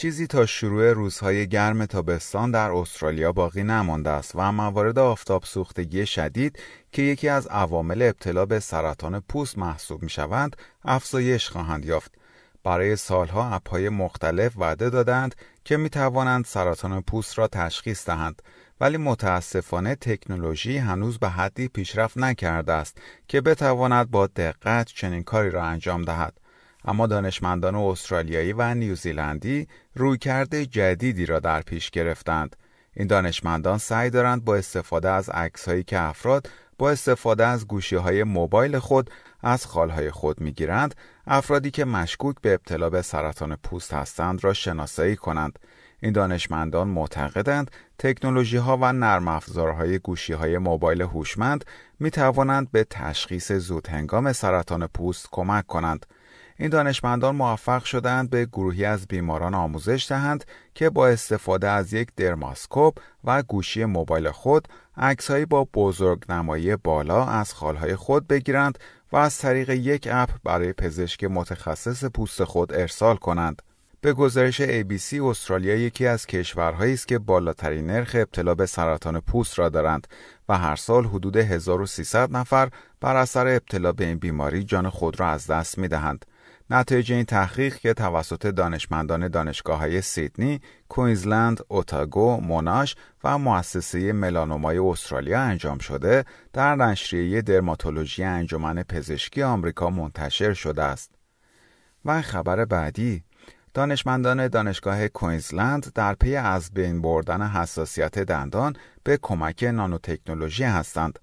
چیزی تا شروع روزهای گرم تابستان در استرالیا باقی نمانده است و موارد آفتاب سوختگی شدید که یکی از عوامل ابتلا به سرطان پوست محسوب می شوند افزایش خواهند یافت. برای سالها اپهای مختلف وعده دادند که می توانند سرطان پوست را تشخیص دهند ولی متاسفانه تکنولوژی هنوز به حدی پیشرفت نکرده است که بتواند با دقت چنین کاری را انجام دهد. اما دانشمندان استرالیایی و نیوزیلندی رویکرد جدیدی را در پیش گرفتند. این دانشمندان سعی دارند با استفاده از عکسهایی که افراد با استفاده از گوشی های موبایل خود از خالهای خود می‌گیرند افرادی که مشکوک به ابتلا به سرطان پوست هستند را شناسایی کنند این دانشمندان معتقدند تکنولوژی ها و نرم افزارهای گوشی های موبایل هوشمند می توانند به تشخیص زود هنگام سرطان پوست کمک کنند این دانشمندان موفق شدند به گروهی از بیماران آموزش دهند که با استفاده از یک درماسکوپ و گوشی موبایل خود عکسهایی با بزرگ نمایی بالا از خالهای خود بگیرند و از طریق یک اپ برای پزشک متخصص پوست خود ارسال کنند. به گزارش ABC استرالیا یکی از کشورهایی است که بالاترین نرخ ابتلا به سرطان پوست را دارند و هر سال حدود 1300 نفر بر اثر ابتلا به این بیماری جان خود را از دست می دهند. نتایج این تحقیق که توسط دانشمندان دانشگاه های سیدنی، کوینزلند، اوتاگو، موناش و مؤسسه ملانومای استرالیا انجام شده در نشریه درماتولوژی انجمن پزشکی آمریکا منتشر شده است. و خبر بعدی دانشمندان دانشگاه کوینزلند در پی از بین بردن حساسیت دندان به کمک نانوتکنولوژی هستند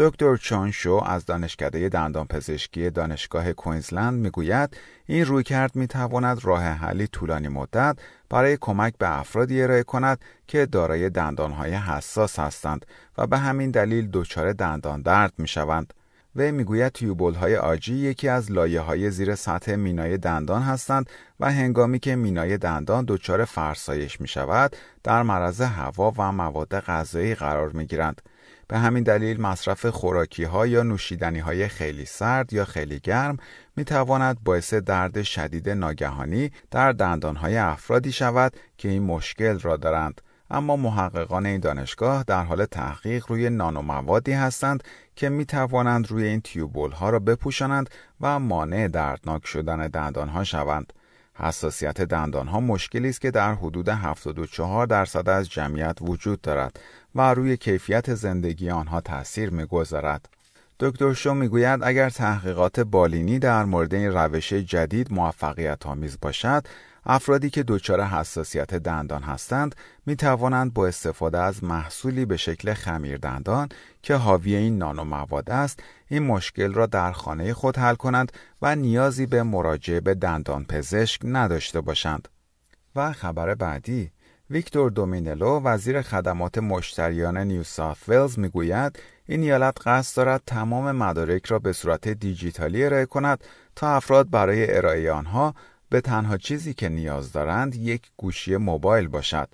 دکتر چون شو از دانشکده دندانپزشکی دانشگاه کوینزلند می‌گوید این رویکرد می‌تواند راه حلی طولانی مدت برای کمک به افرادی ارائه کند که دارای دندانهای حساس هستند و به همین دلیل دچار دندان درد می‌شوند. و می‌گوید تیوبول های آجی یکی از لایه های زیر سطح مینای دندان هستند و هنگامی که مینای دندان دچار فرسایش می شود در معرض هوا و مواد غذایی قرار می گیرند. به همین دلیل مصرف خوراکی ها یا نوشیدنی های خیلی سرد یا خیلی گرم می تواند باعث درد شدید ناگهانی در دندان های افرادی شود که این مشکل را دارند. اما محققان این دانشگاه در حال تحقیق روی نانوموادی هستند که می توانند روی این تیوبول ها را بپوشانند و مانع دردناک شدن دندان ها شوند. حساسیت دندان ها مشکلی است که در حدود 74 درصد از جمعیت وجود دارد و روی کیفیت زندگی آنها تأثیر می‌گذارد. دکتر شو می‌گوید اگر تحقیقات بالینی در مورد این روش جدید موفقیت آمیز باشد افرادی که دچار حساسیت دندان هستند می توانند با استفاده از محصولی به شکل خمیر دندان که حاوی این نانو مواد است این مشکل را در خانه خود حل کنند و نیازی به مراجعه به دندان پزشک نداشته باشند. و خبر بعدی ویکتور دومینلو وزیر خدمات مشتریان نیو ساوت ولز می‌گوید این ایالت قصد دارد تمام مدارک را به صورت دیجیتالی ارائه کند تا افراد برای ارائه آنها به تنها چیزی که نیاز دارند یک گوشی موبایل باشد.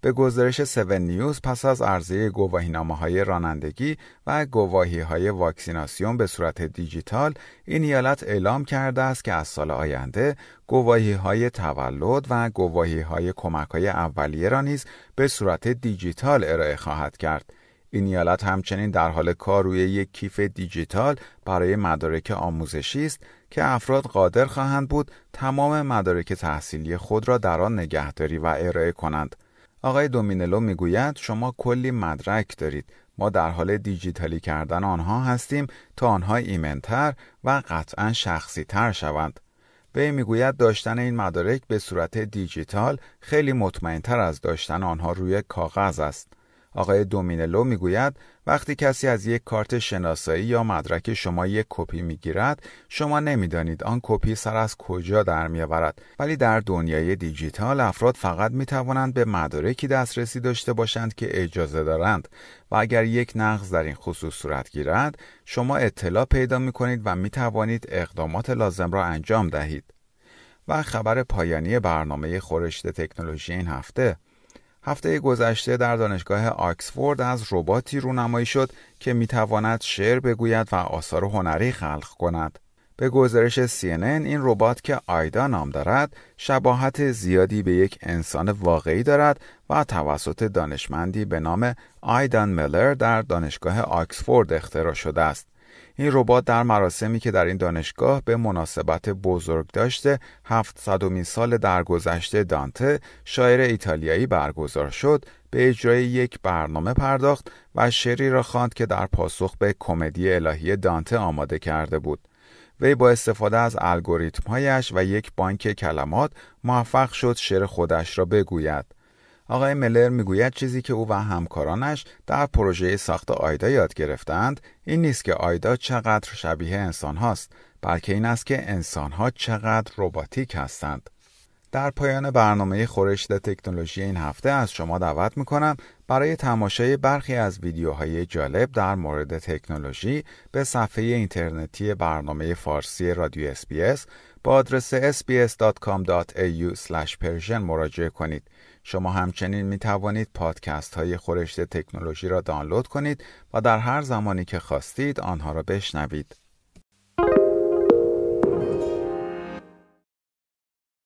به گزارش 7 نیوز پس از عرضه گواهینامه های رانندگی و گواهی های واکسیناسیون به صورت دیجیتال این ایالت اعلام کرده است که از سال آینده گواهی های تولد و گواهی های کمک های اولیه را نیز به صورت دیجیتال ارائه خواهد کرد. این ایالت همچنین در حال کار روی یک کیف دیجیتال برای مدارک آموزشی است که افراد قادر خواهند بود تمام مدارک تحصیلی خود را در آن نگهداری و ارائه کنند. آقای دومینلو می‌گوید شما کلی مدرک دارید ما در حال دیجیتالی کردن آنها هستیم تا آنها ایمنتر و قطعا شخصی تر شوند. وی می‌گوید داشتن این مدارک به صورت دیجیتال خیلی مطمئنتر از داشتن آنها روی کاغذ است. آقای دومینلو می‌گوید وقتی کسی از یک کارت شناسایی یا مدرک شما یک کپی می‌گیرد شما نمی‌دانید آن کپی سر از کجا در میآورد. ولی در دنیای دیجیتال افراد فقط می توانند به مدارکی دسترسی داشته باشند که اجازه دارند. و اگر یک نقض در این خصوص صورت گیرد شما اطلاع پیدا می کنید و می توانید اقدامات لازم را انجام دهید. و خبر پایانی برنامه خورشت تکنولوژی این هفته. هفته گذشته در دانشگاه آکسفورد از رباتی رونمایی شد که می‌تواند شعر بگوید و آثار هنری خلق کند. به گزارش CNN این ربات که آیدا نام دارد شباهت زیادی به یک انسان واقعی دارد و توسط دانشمندی به نام آیدان ملر در دانشگاه آکسفورد اختراع شده است. این ربات در مراسمی که در این دانشگاه به مناسبت بزرگ داشته 700 سال درگذشته دانته شاعر ایتالیایی برگزار شد به اجرای یک برنامه پرداخت و شعری را خواند که در پاسخ به کمدی الهی دانته آماده کرده بود. وی با استفاده از الگوریتمهایش و یک بانک کلمات موفق شد شعر خودش را بگوید. آقای ملر می‌گوید چیزی که او و همکارانش در پروژه ساخت آیدا یاد گرفتند این نیست که آیدا چقدر شبیه انسان هاست بلکه این است که انسان ها چقدر رباتیک هستند. در پایان برنامه خورشت تکنولوژی این هفته از شما دعوت می‌کنم برای تماشای برخی از ویدیوهای جالب در مورد تکنولوژی به صفحه اینترنتی برنامه فارسی رادیو اسپیس با آدرس sbs.com.au مراجعه کنید. شما همچنین می توانید پادکست های خورشت تکنولوژی را دانلود کنید و در هر زمانی که خواستید آنها را بشنوید.